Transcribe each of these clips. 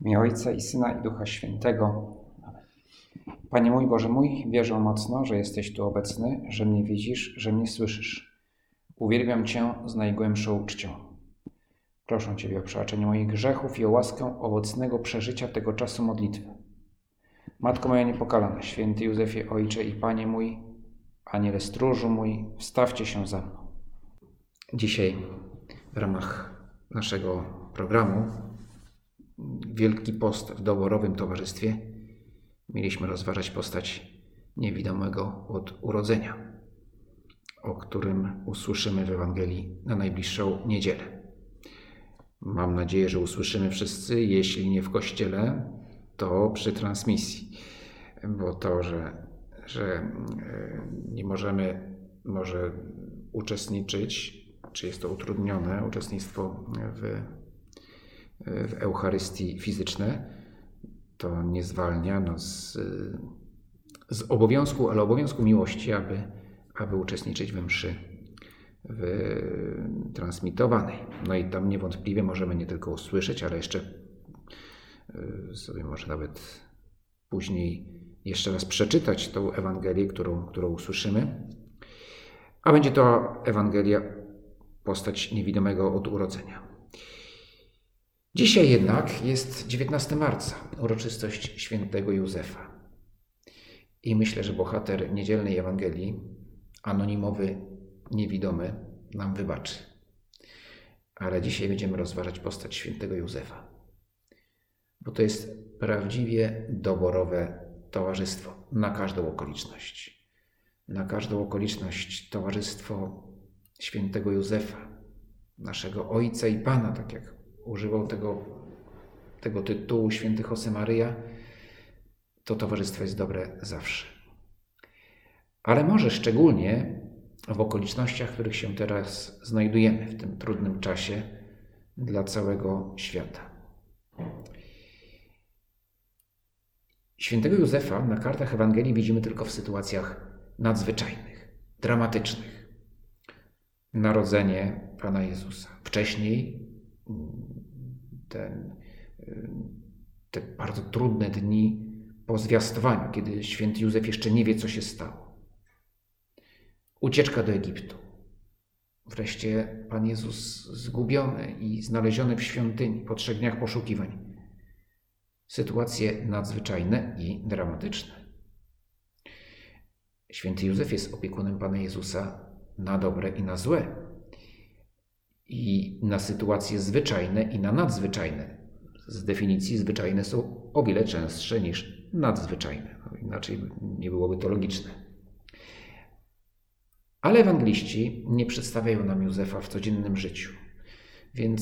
Imię Ojca i Syna i Ducha Świętego. Panie mój, Boże mój, wierzę mocno, że jesteś tu obecny, że mnie widzisz, że mnie słyszysz. Uwielbiam Cię z najgłębszą uczcią. Proszę Ciebie o przebaczenie moich grzechów i o łaskę owocnego przeżycia tego czasu modlitwy. Matko moja niepokalana, święty Józefie, Ojcze i Panie mój, Aniele stróżu mój, wstawcie się za mną. Dzisiaj w ramach naszego programu Wielki Post w doborowym towarzystwie mieliśmy rozważać postać niewidomego od urodzenia, o którym usłyszymy w Ewangelii na najbliższą niedzielę. Mam nadzieję, że usłyszymy wszyscy, jeśli nie w kościele, to przy transmisji, bo to, że, że nie możemy może uczestniczyć, czy jest to utrudnione uczestnictwo w w Eucharystii fizyczne, to nie zwalnia nas z, z obowiązku, ale obowiązku miłości, aby, aby uczestniczyć we mszy transmitowanej. No i tam niewątpliwie możemy nie tylko usłyszeć, ale jeszcze y, sobie może nawet później jeszcze raz przeczytać tą Ewangelię, którą, którą usłyszymy. A będzie to Ewangelia postać niewidomego od urodzenia. Dzisiaj jednak jest 19 marca, uroczystość świętego Józefa. I myślę, że bohater niedzielnej Ewangelii, anonimowy, niewidomy, nam wybaczy. Ale dzisiaj będziemy rozważać postać świętego Józefa, bo to jest prawdziwie doborowe towarzystwo na każdą okoliczność. Na każdą okoliczność towarzystwo świętego Józefa, naszego Ojca i Pana, tak jak używał tego, tego tytułu święty Josemaryja, to towarzystwo jest dobre zawsze. Ale może szczególnie w okolicznościach, w których się teraz znajdujemy, w tym trudnym czasie dla całego świata. Świętego Józefa na kartach Ewangelii widzimy tylko w sytuacjach nadzwyczajnych, dramatycznych. Narodzenie Pana Jezusa. Wcześniej ten, te bardzo trudne dni po zwiastowaniu, kiedy święty Józef jeszcze nie wie, co się stało. Ucieczka do Egiptu. Wreszcie Pan Jezus zgubiony i znaleziony w świątyni po trzech dniach poszukiwań. Sytuacje nadzwyczajne i dramatyczne. Święty Józef jest opiekunem Pana Jezusa na dobre i na złe i na sytuacje zwyczajne i na nadzwyczajne. Z definicji zwyczajne są o wiele częstsze niż nadzwyczajne. Inaczej nie byłoby to logiczne. Ale ewangeliści nie przedstawiają nam Józefa w codziennym życiu. Więc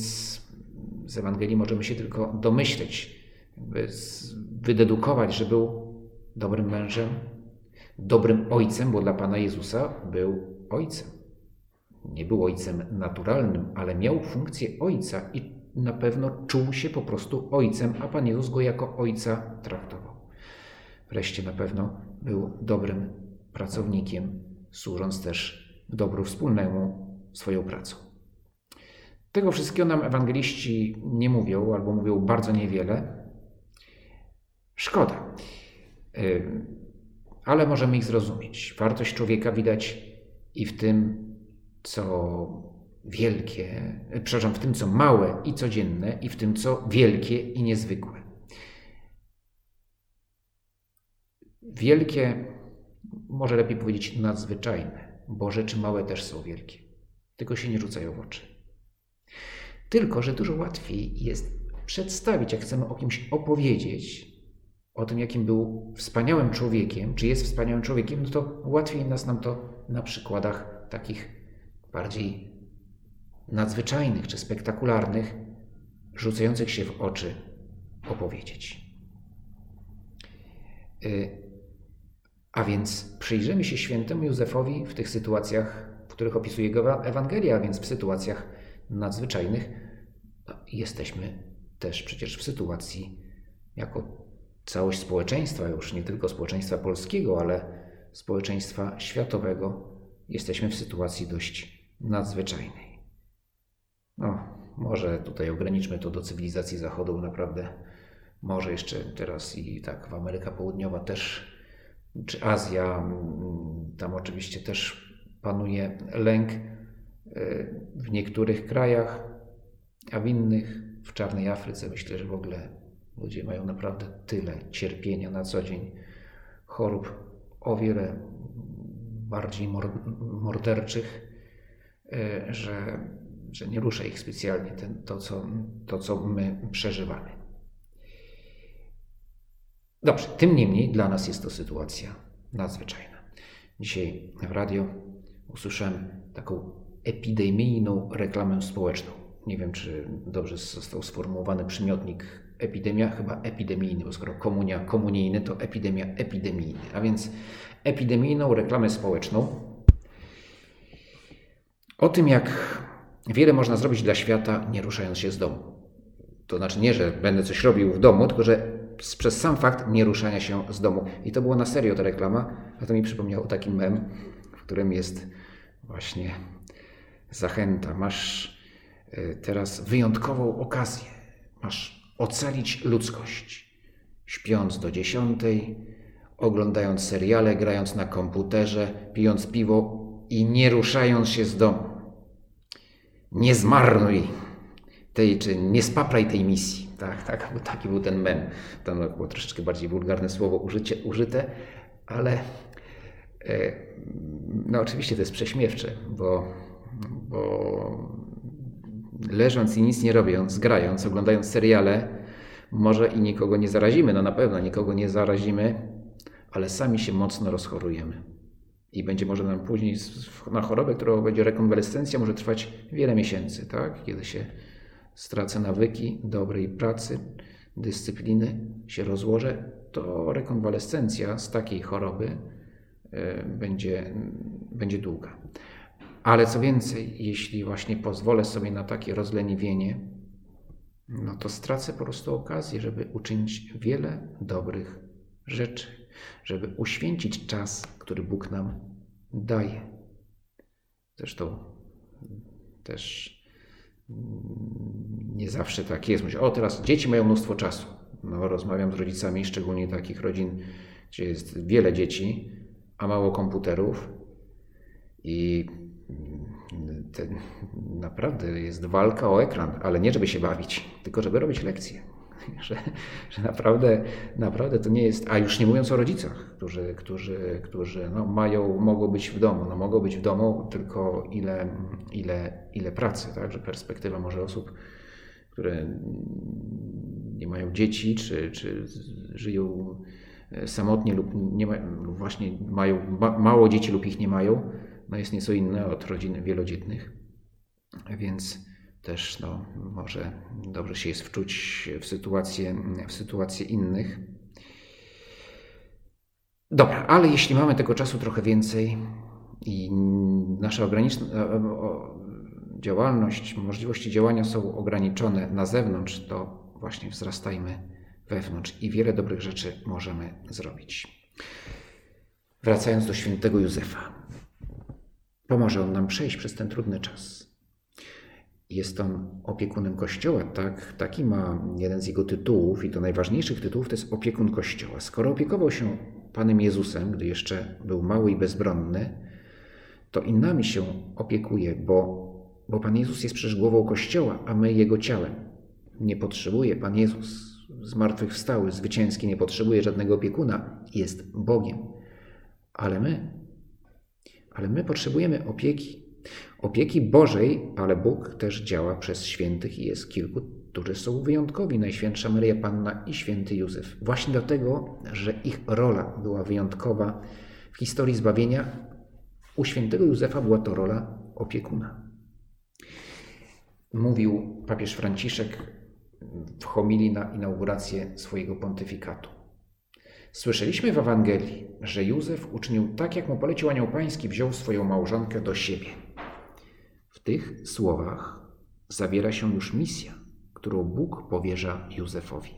z Ewangelii możemy się tylko domyśleć, wydedukować, że był dobrym mężem, dobrym ojcem, bo dla Pana Jezusa był ojcem nie był ojcem naturalnym, ale miał funkcję ojca i na pewno czuł się po prostu ojcem, a Pan Jezus go jako ojca traktował. Wreszcie na pewno był dobrym pracownikiem, służąc też dobru wspólnemu swoją pracą. Tego wszystkiego nam ewangeliści nie mówią, albo mówią bardzo niewiele. Szkoda, ale możemy ich zrozumieć. Wartość człowieka widać i w tym, co wielkie, przepraszam, w tym, co małe i codzienne, i w tym, co wielkie i niezwykłe. Wielkie, może lepiej powiedzieć nadzwyczajne, bo rzeczy małe też są wielkie, tylko się nie rzucają w oczy. Tylko, że dużo łatwiej jest przedstawić, jak chcemy o kimś opowiedzieć, o tym, jakim był wspaniałym człowiekiem, czy jest wspaniałym człowiekiem, no to łatwiej nas nam to na przykładach takich bardziej nadzwyczajnych czy spektakularnych, rzucających się w oczy opowiedzieć. Y, a więc przyjrzymy się świętemu Józefowi w tych sytuacjach, w których opisuje go Ewangelia, a więc w sytuacjach nadzwyczajnych. No, jesteśmy też przecież w sytuacji jako całość społeczeństwa, już nie tylko społeczeństwa polskiego, ale społeczeństwa światowego, jesteśmy w sytuacji dość nadzwyczajnej. No, może tutaj ograniczmy to do cywilizacji Zachodu. Naprawdę może jeszcze teraz i tak w Ameryka Południowa też, czy Azja, tam oczywiście też panuje lęk e, w niektórych krajach, a w innych, w czarnej Afryce, myślę, że w ogóle ludzie mają naprawdę tyle cierpienia na co dzień, chorób o wiele bardziej morderczych, że, że nie rusza ich specjalnie ten, to, co, to, co my przeżywamy. Dobrze, tym niemniej dla nas jest to sytuacja nadzwyczajna. Dzisiaj w radio usłyszałem taką epidemijną reklamę społeczną. Nie wiem, czy dobrze został sformułowany przymiotnik epidemia, chyba epidemijny, bo skoro komunia komunijny, to epidemia epidemijny. A więc epidemijną reklamę społeczną o tym, jak wiele można zrobić dla świata, nie ruszając się z domu. To znaczy nie, że będę coś robił w domu, tylko że przez sam fakt nieruszania się z domu. I to było na serio ta reklama, a to mi przypomniało taki mem, w którym jest właśnie zachęta. Masz e, teraz wyjątkową okazję. Masz ocalić ludzkość. Śpiąc do dziesiątej, oglądając seriale, grając na komputerze, pijąc piwo i nie ruszając się z domu. Nie zmarnuj tej, czy nie spapraj tej misji. Tak, tak, taki był ten mem. Tam było troszeczkę bardziej wulgarne słowo użycie, użyte, ale e, no oczywiście to jest prześmiewcze, bo, bo leżąc i nic nie robiąc, grając, oglądając seriale, może i nikogo nie zarazimy, no na pewno nikogo nie zarazimy, ale sami się mocno rozchorujemy. I będzie może nam później na chorobę, która będzie rekonwalescencja, może trwać wiele miesięcy, tak? Kiedy się stracę nawyki dobrej pracy, dyscypliny, się rozłożę, to rekonwalescencja z takiej choroby e, będzie, będzie długa. Ale co więcej, jeśli właśnie pozwolę sobie na takie rozleniwienie, no to stracę po prostu okazję, żeby uczynić wiele dobrych rzeczy, żeby uświęcić czas, który Bóg nam daje. Zresztą też nie zawsze tak jest. Myślę, o teraz dzieci mają mnóstwo czasu. No, rozmawiam z rodzicami, szczególnie takich rodzin, gdzie jest wiele dzieci, a mało komputerów. I ten, naprawdę jest walka o ekran, ale nie żeby się bawić, tylko żeby robić lekcje. Że, że naprawdę, naprawdę to nie jest, a już nie mówiąc o rodzicach, którzy, którzy, którzy no mają, mogą być w domu, no mogą być w domu tylko ile, ile, ile pracy, tak? że perspektywa może osób, które nie mają dzieci, czy, czy żyją samotnie lub, nie ma, właśnie mają mało dzieci lub ich nie mają, no jest nieco inne od rodzin wielodzietnych, więc też no, może dobrze się jest wczuć w sytuację, w sytuację innych. Dobra, ale jeśli mamy tego czasu trochę więcej i nasza ograniczona działalność, możliwości działania są ograniczone na zewnątrz, to właśnie wzrastajmy wewnątrz i wiele dobrych rzeczy możemy zrobić. Wracając do świętego Józefa. Pomoże on nam przejść przez ten trudny czas. Jest on opiekunem Kościoła, tak? Taki ma jeden z jego tytułów i to najważniejszych tytułów to jest opiekun Kościoła. Skoro opiekował się Panem Jezusem, gdy jeszcze był mały i bezbronny, to i nami się opiekuje, bo, bo Pan Jezus jest przecież głową Kościoła, a my Jego ciałem. Nie potrzebuje Pan Jezus zmartwychwstały, zwycięski, nie potrzebuje żadnego opiekuna, jest Bogiem. Ale my ale my potrzebujemy opieki. Opieki Bożej, ale Bóg też działa przez świętych i jest kilku, którzy są wyjątkowi. Najświętsza Maria Panna i święty Józef. Właśnie dlatego, że ich rola była wyjątkowa w historii zbawienia, u świętego Józefa była to rola opiekuna. Mówił papież Franciszek w homilii na inaugurację swojego pontyfikatu. Słyszeliśmy w Ewangelii, że Józef uczynił tak, jak mu polecił anioł pański, wziął swoją małżonkę do siebie. W tych słowach zawiera się już misja, którą Bóg powierza Józefowi,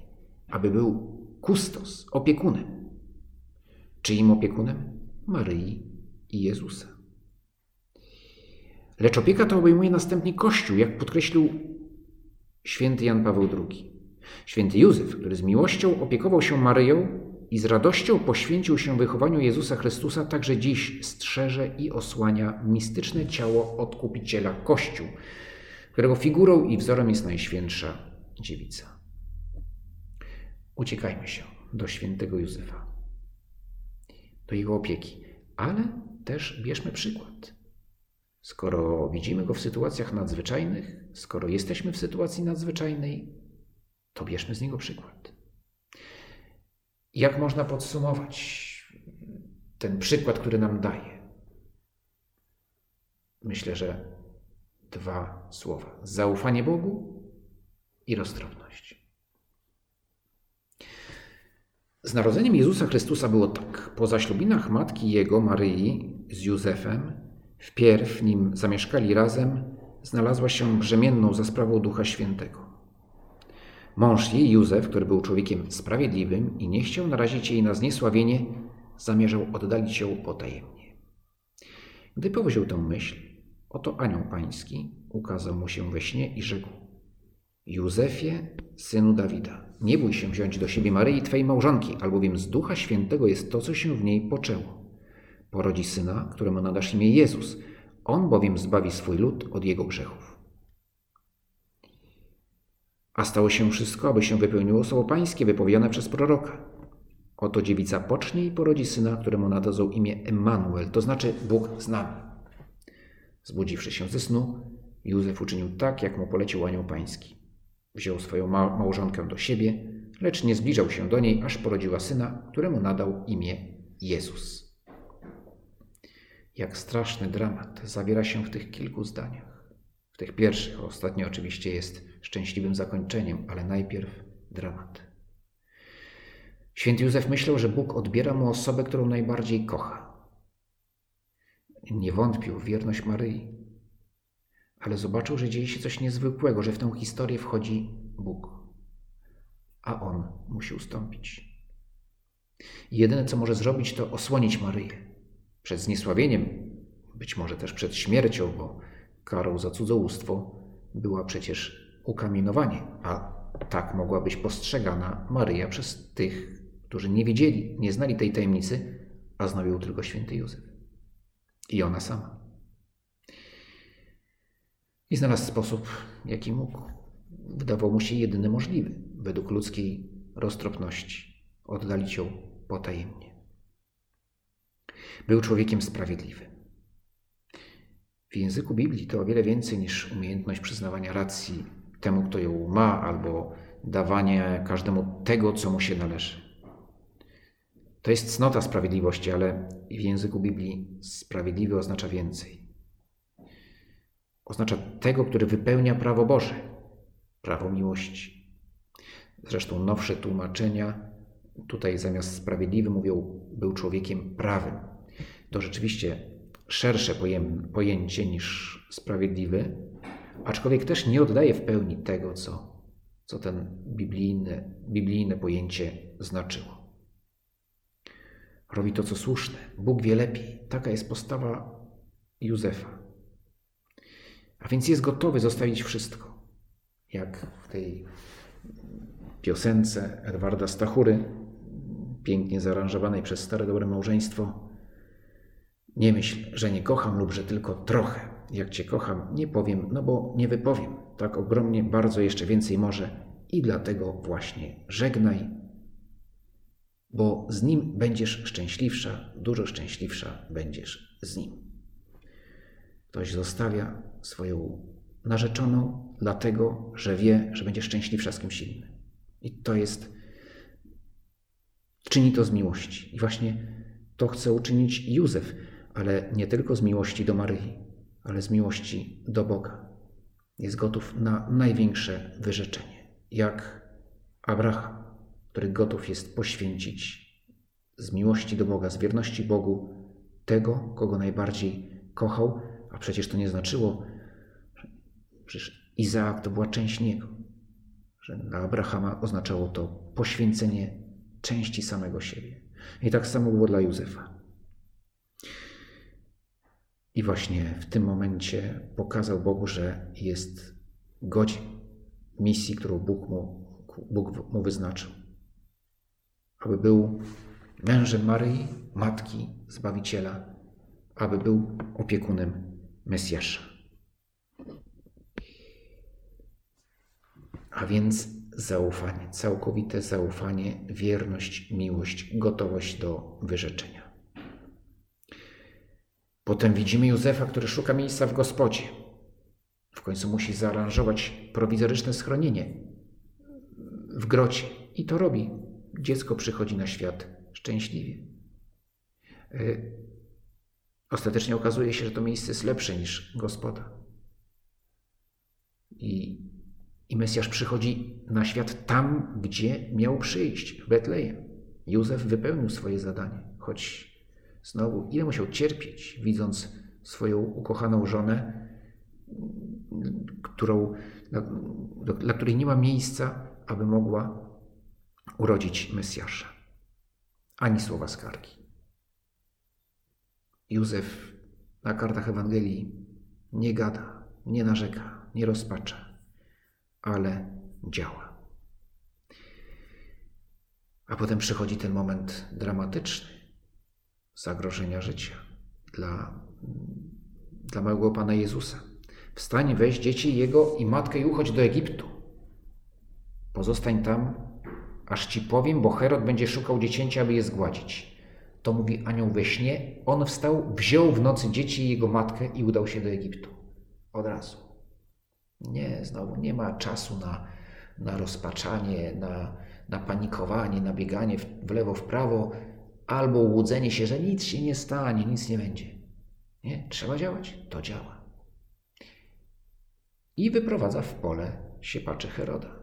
aby był kustos, opiekunem. Czyim opiekunem? Maryi i Jezusa. Lecz opieka to obejmuje następnie Kościół, jak podkreślił święty Jan Paweł II. Święty Józef, który z miłością opiekował się Maryją i z radością poświęcił się wychowaniu Jezusa Chrystusa, także dziś strzeże i osłania mistyczne ciało odkupiciela Kościół, którego figurą i wzorem jest Najświętsza Dziewica. Uciekajmy się do świętego Józefa, do jego opieki, ale też bierzmy przykład. Skoro widzimy go w sytuacjach nadzwyczajnych, skoro jesteśmy w sytuacji nadzwyczajnej, to bierzmy z niego przykład. Jak można podsumować ten przykład, który nam daje? Myślę, że dwa słowa: zaufanie Bogu i roztropność. Z narodzeniem Jezusa Chrystusa było tak. Po zaślubinach matki jego, Maryi, z Józefem, wpierw nim zamieszkali razem, znalazła się brzemienną za sprawą Ducha Świętego. Mąż jej, Józef, który był człowiekiem sprawiedliwym i nie chciał narazić jej na zniesławienie, zamierzał oddalić ją potajemnie. Gdy powziął tę myśl, oto anioł pański ukazał mu się we śnie i rzekł Józefie, synu Dawida, nie bój się wziąć do siebie Maryi, twej małżonki, albowiem z Ducha Świętego jest to, co się w niej poczęło. Porodzi syna, któremu nadasz imię Jezus. On bowiem zbawi swój lud od jego grzechów. A stało się wszystko, aby się wypełniło słowo pańskie wypowiedziane przez proroka. Oto dziewica pocznie i porodzi syna, któremu nadadzą imię Emmanuel, to znaczy Bóg z nami. Zbudziwszy się ze snu, Józef uczynił tak, jak mu polecił anioł pański. Wziął swoją ma małżonkę do siebie, lecz nie zbliżał się do niej, aż porodziła syna, któremu nadał imię Jezus. Jak straszny dramat zawiera się w tych kilku zdaniach. W tych pierwszych, ostatnio oczywiście jest szczęśliwym zakończeniem, ale najpierw dramat. Święty Józef myślał, że Bóg odbiera mu osobę, którą najbardziej kocha. Nie wątpił w wierność Maryi, ale zobaczył, że dzieje się coś niezwykłego, że w tę historię wchodzi Bóg, a on musi ustąpić. Jedyne, co może zrobić, to osłonić Maryję przed zniesławieniem, być może też przed śmiercią, bo karą za cudzołóstwo była przecież ukamienowanie, a tak mogła być postrzegana Maryja przez tych, którzy nie wiedzieli, nie znali tej tajemnicy, a znał ją tylko święty Józef. I ona sama. I znalazł sposób, jaki mógł. Wydawał mu się jedyny możliwy, według ludzkiej roztropności, oddalić ją potajemnie. Był człowiekiem sprawiedliwym. W języku Biblii to o wiele więcej niż umiejętność przyznawania racji temu, kto ją ma, albo dawanie każdemu tego, co mu się należy. To jest cnota sprawiedliwości, ale w języku Biblii sprawiedliwy oznacza więcej. Oznacza tego, który wypełnia prawo Boże, prawo miłości. Zresztą nowsze tłumaczenia tutaj zamiast sprawiedliwy mówią, był człowiekiem prawym. To rzeczywiście szersze pojęcie niż sprawiedliwy, aczkolwiek też nie oddaje w pełni tego, co, co ten biblijne, biblijne pojęcie znaczyło. Robi to, co słuszne. Bóg wie lepiej. Taka jest postawa Józefa. A więc jest gotowy zostawić wszystko. Jak w tej piosence Edwarda Stachury, pięknie zaaranżowanej przez Stare Dobre Małżeństwo. Nie myśl, że nie kocham lub że tylko trochę. Jak Cię kocham, nie powiem, no bo nie wypowiem. Tak ogromnie, bardzo jeszcze więcej może i dlatego właśnie żegnaj, bo z Nim będziesz szczęśliwsza, dużo szczęśliwsza będziesz z Nim. Ktoś zostawia swoją narzeczoną dlatego, że wie, że będzie szczęśliwsza z kimś innym. I to jest, czyni to z miłości. I właśnie to chce uczynić Józef, ale nie tylko z miłości do Maryi, ale z miłości do Boga. Jest gotów na największe wyrzeczenie, jak Abraham, który gotów jest poświęcić z miłości do Boga, z wierności Bogu tego, kogo najbardziej kochał, a przecież to nie znaczyło, że Izaak to była część niego, że dla Abrahama oznaczało to poświęcenie części samego siebie. I tak samo było dla Józefa. I właśnie w tym momencie pokazał Bogu, że jest godzien misji, którą Bóg mu, Bóg mu wyznaczył. Aby był mężem Maryi, matki Zbawiciela, aby był opiekunem Mesjasza. A więc zaufanie, całkowite zaufanie, wierność, miłość, gotowość do wyrzeczenia. Potem widzimy Józefa, który szuka miejsca w gospodzie. W końcu musi zaaranżować prowizoryczne schronienie w grocie i to robi. Dziecko przychodzi na świat szczęśliwie. E, ostatecznie okazuje się, że to miejsce jest lepsze niż gospoda. I i Mesjasz przychodzi na świat tam, gdzie miał przyjść, w Betlejem. Józef wypełnił swoje zadanie, choć znowu ile musiał cierpieć, widząc swoją ukochaną żonę, którą, dla, dla której nie ma miejsca, aby mogła urodzić Mesjasza. Ani słowa skargi. Józef na kartach Ewangelii nie gada, nie narzeka, nie rozpacza ale działa. A potem przychodzi ten moment dramatyczny zagrożenia życia dla, dla małego Pana Jezusa. Wstań, weź dzieci Jego i matkę i uchodź do Egiptu. Pozostań tam, aż Ci powiem, bo Herod będzie szukał dziecięcia, aby je zgładzić. To mówi anioł we śnie. On wstał, wziął w nocy dzieci i jego matkę i udał się do Egiptu. Od razu. Nie, znowu nie ma czasu na, na rozpaczanie, na, na panikowanie, na bieganie w, w lewo, w prawo, albo łudzenie się, że nic się nie stanie, nic nie będzie. Nie, trzeba działać, to działa. I wyprowadza w pole siepacze Heroda.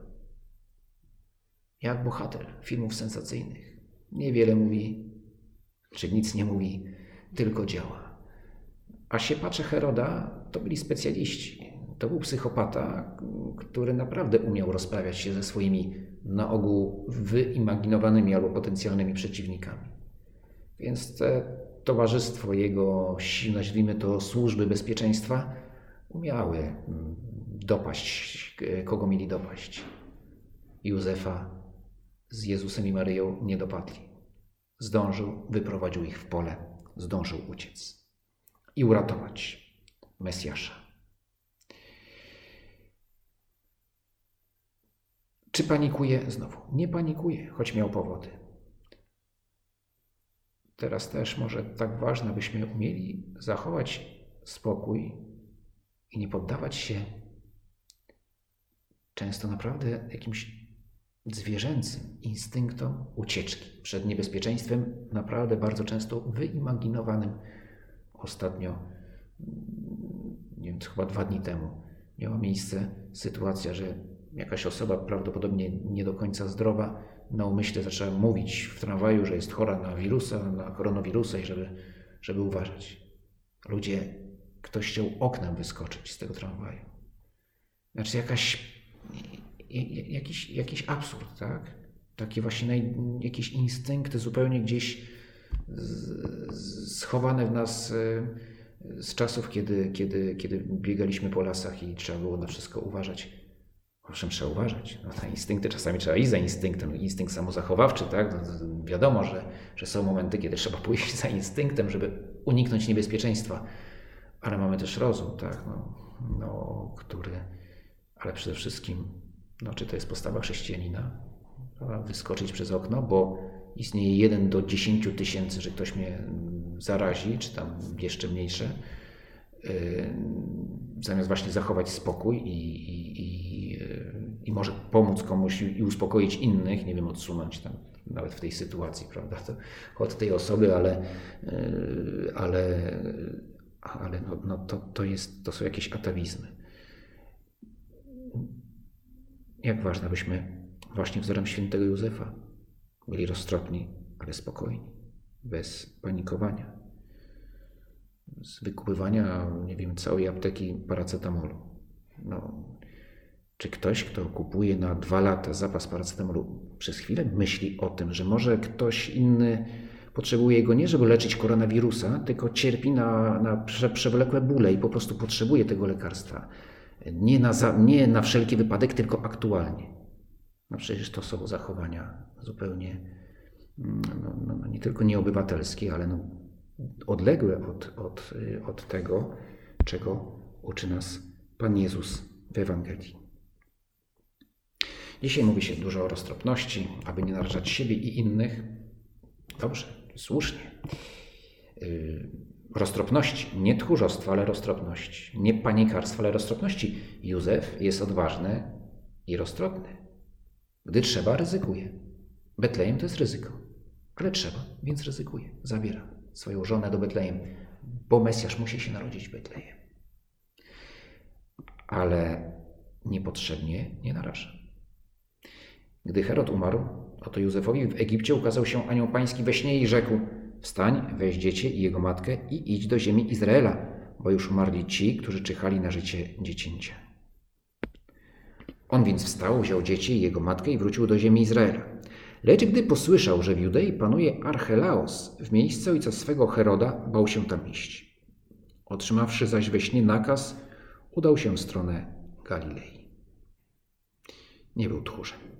Jak bohater filmów sensacyjnych. Niewiele mówi, czy nic nie mówi, tylko działa. A siepacze Heroda to byli specjaliści. To był psychopata, który naprawdę umiał rozprawiać się ze swoimi na ogół wyimaginowanymi albo potencjalnymi przeciwnikami. Więc towarzystwo jego, nazwijmy to służby bezpieczeństwa, umiały mm, dopaść, kogo mieli dopaść. Józefa z Jezusem i Maryją nie dopadli. Zdążył, wyprowadził ich w pole, zdążył uciec i uratować Mesjasza. Czy panikuje? Znowu, nie panikuje, choć miał powody. Teraz też może tak ważne, byśmy umieli zachować spokój i nie poddawać się często naprawdę jakimś zwierzęcym instynktom ucieczki przed niebezpieczeństwem, naprawdę bardzo często wyimaginowanym. Ostatnio, nie wiem, chyba dwa dni temu, miała miejsce sytuacja, że jakaś osoba prawdopodobnie nie do końca zdrowa na umyśle zaczęła mówić w tramwaju, że jest chora na wirusa, na koronawirusa i żeby, żeby uważać. Ludzie, ktoś chciał oknem wyskoczyć z tego tramwaju. Znaczy jakaś, jakiś, jakiś absurd, tak? Takie właśnie naj, jakieś instynkty zupełnie gdzieś schowane w nas e, z czasów, kiedy, kiedy, kiedy biegaliśmy po lasach i trzeba było na wszystko uważać. Owszem, trzeba uważać. No, na instynkty czasami trzeba iść za instynktem. Instynkt samozachowawczy, tak? No, wiadomo, że, że są momenty, kiedy trzeba pójść za instynktem, żeby uniknąć niebezpieczeństwa. Ale mamy też rozum, tak? No, no, który, ale przede wszystkim, no, czy to jest postawa chrześcijanina? Wyskoczyć przez okno, bo istnieje jeden do 10 tysięcy, że ktoś mnie zarazi, czy tam jeszcze mniejsze, yy, zamiast właśnie zachować spokój i, i i może pomóc komuś i uspokoić innych, nie wiem, odsunąć tam nawet w tej sytuacji, prawda, to od tej osoby, ale, e, ale, ale no, no to, to, jest, to są jakieś atawizmy. Jak ważne, byśmy właśnie wzorem świętego Józefa byli roztropni, ale spokojni, bez panikowania, z wykupywania, nie wiem, całej apteki paracetamolu. No, czy ktoś, kto kupuje na dwa lata zapas paracetamolu, przez chwilę myśli o tym, że może ktoś inny potrzebuje go nie, żeby leczyć koronawirusa, tylko cierpi na, na przewlekłe bóle i po prostu potrzebuje tego lekarstwa. Nie na, za, nie na wszelki wypadek, tylko aktualnie. No przecież to są zachowania zupełnie mm, no, no, no, nie tylko nieobywatelskie, ale no, odległe od, od, od tego, czego uczy nas Pan Jezus w Ewangelii. Dzisiaj mówi się dużo o roztropności, aby nie narażać siebie i innych. Dobrze, słusznie. Yy, roztropności, nie tchórzostwa, ale roztropności. Nie panikarstwa, ale roztropności. Józef jest odważny i roztropny. Gdy trzeba, ryzykuje. Betlejem to jest ryzyko, ale trzeba, więc ryzykuje. Zabiera swoją żonę do Betlejem, bo Mesjasz musi się narodzić w Betlejem. Ale niepotrzebnie nie naraża. Gdy Herod umarł, oto Józefowi w Egipcie ukazał się anioł pański we śnie i rzekł: Wstań, weź dziecię i jego matkę i idź do ziemi Izraela, bo już umarli ci, którzy czyhali na życie dziecięcia. On więc wstał, wziął dzieci i jego matkę i wrócił do ziemi Izraela. Lecz gdy posłyszał, że w Judei panuje Archelaos, w miejsce ojca swego Heroda, bał się tam iść. Otrzymawszy zaś we śnie nakaz, udał się w stronę Galilei. Nie był tchórzem.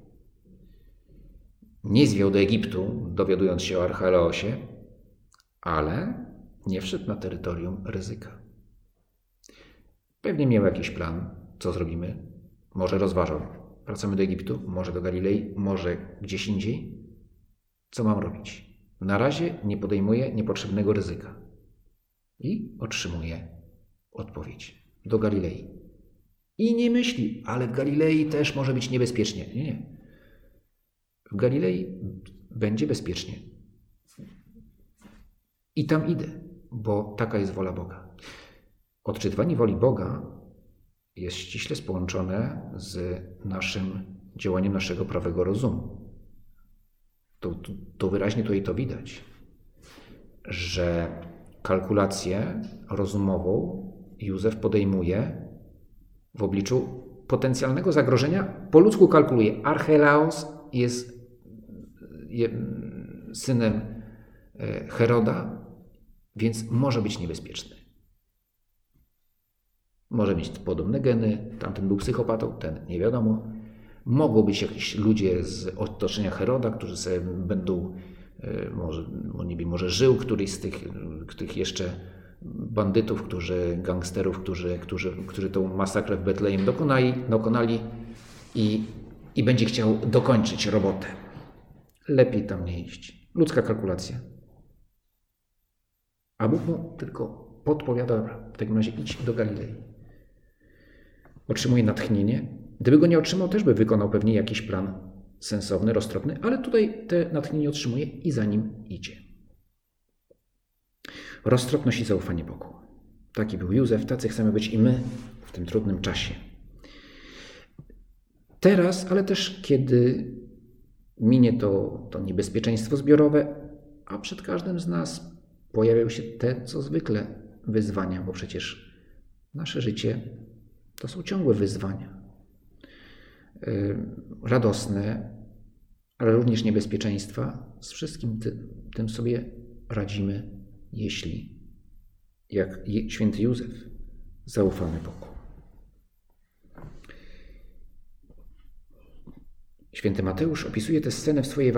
Nie zwiał do Egiptu, dowiadując się o Archelaosie, ale nie wszedł na terytorium ryzyka. Pewnie miał jakiś plan, co zrobimy. Może rozważał. Wracamy do Egiptu, może do Galilei, może gdzieś indziej. Co mam robić? Na razie nie podejmuję niepotrzebnego ryzyka. I otrzymuje odpowiedź. Do Galilei. I nie myśli, ale w Galilei też może być niebezpiecznie. Nie, nie. W Galilei będzie bezpiecznie. I tam idę, bo taka jest wola Boga. Odczytywanie woli Boga jest ściśle połączone z naszym działaniem naszego prawego rozumu. To, to, to wyraźnie tutaj to widać, że kalkulację rozumową Józef podejmuje w obliczu potencjalnego zagrożenia. Po ludzku kalkuluje. Archelaos jest synem e, Heroda, więc może być niebezpieczny. Może mieć podobne geny, tamten był psychopatą, ten nie wiadomo. Mogą być jakieś ludzie z otoczenia Heroda, którzy sobie będą, e, może, nie wiem, może żył któryś z tych, tych jeszcze bandytów, którzy, gangsterów, którzy, którzy, którzy tą masakrę w Betlejem dokonali, dokonali i, i będzie chciał dokończyć robotę. Lepiej tam nie iść. Ludzka kalkulacja. A Bóg mu tylko podpowiada, w takim razie idź do Galilei. Otrzymuje natchnienie. Gdyby go nie otrzymał, też by wykonał pewnie jakiś plan sensowny, roztropny, ale tutaj te natchnienie otrzymuje i za nim idzie. Roztropność i zaufanie Bogu. Taki był Józef, tacy chcemy być i my w tym trudnym czasie. Teraz, ale też kiedy minie to, to niebezpieczeństwo zbiorowe, a przed każdym z nas pojawiają się te, co zwykle, wyzwania, bo przecież nasze życie to są ciągłe wyzwania. Yy, radosne, ale również niebezpieczeństwa. Z wszystkim tym, tym sobie radzimy, jeśli, jak święty Józef, zaufamy Bogu. Święty Mateusz opisuje tę scenę w swojej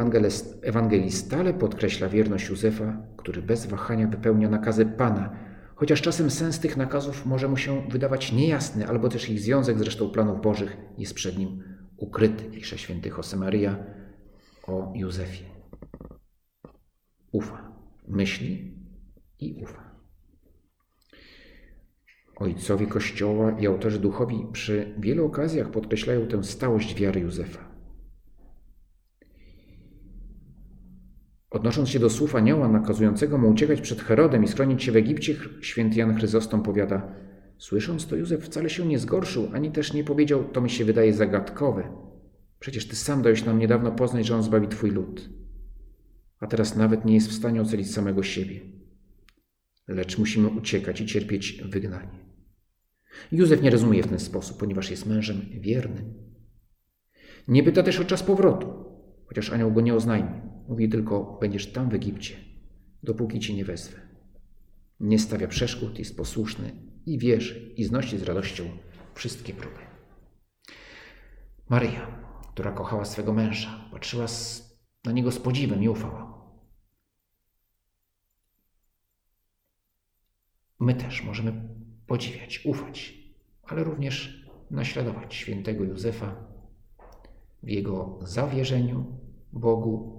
Ewangelii, stale podkreśla wierność Józefa, który bez wahania wypełnia nakazy Pana, chociaż czasem sens tych nakazów może mu się wydawać niejasny, albo też ich związek z resztą planów Bożych jest przed nim ukryty, pisze święty Josemaria o Józefie. Ufa, myśli i ufa. Ojcowie Kościoła i autorzy duchowi przy wielu okazjach podkreślają tę stałość wiary Józefa. Odnosząc się do słów anioła nakazującego mu uciekać przed Herodem i schronić się w Egipcie, święty Jan Chryzostom powiada Słysząc to, Józef wcale się nie zgorszył, ani też nie powiedział, to mi się wydaje zagadkowe. Przecież ty sam dałeś nam niedawno poznać, że on zbawi twój lud. A teraz nawet nie jest w stanie ocalić samego siebie. Lecz musimy uciekać i cierpieć wygnanie. Józef nie rozumie w ten sposób, ponieważ jest mężem wiernym. Nie pyta też o czas powrotu, chociaż anioł go nie oznajmi. Mówi tylko, będziesz tam w Egipcie, dopóki ci nie wezwę. Nie stawia przeszkód, jest posłuszny i wierzy i znosi z radością wszystkie próby. Maryja, która kochała swego męża, patrzyła na niego z podziwem i ufała. My też możemy podziwiać, ufać, ale również naśladować świętego Józefa w jego zawierzeniu Bogu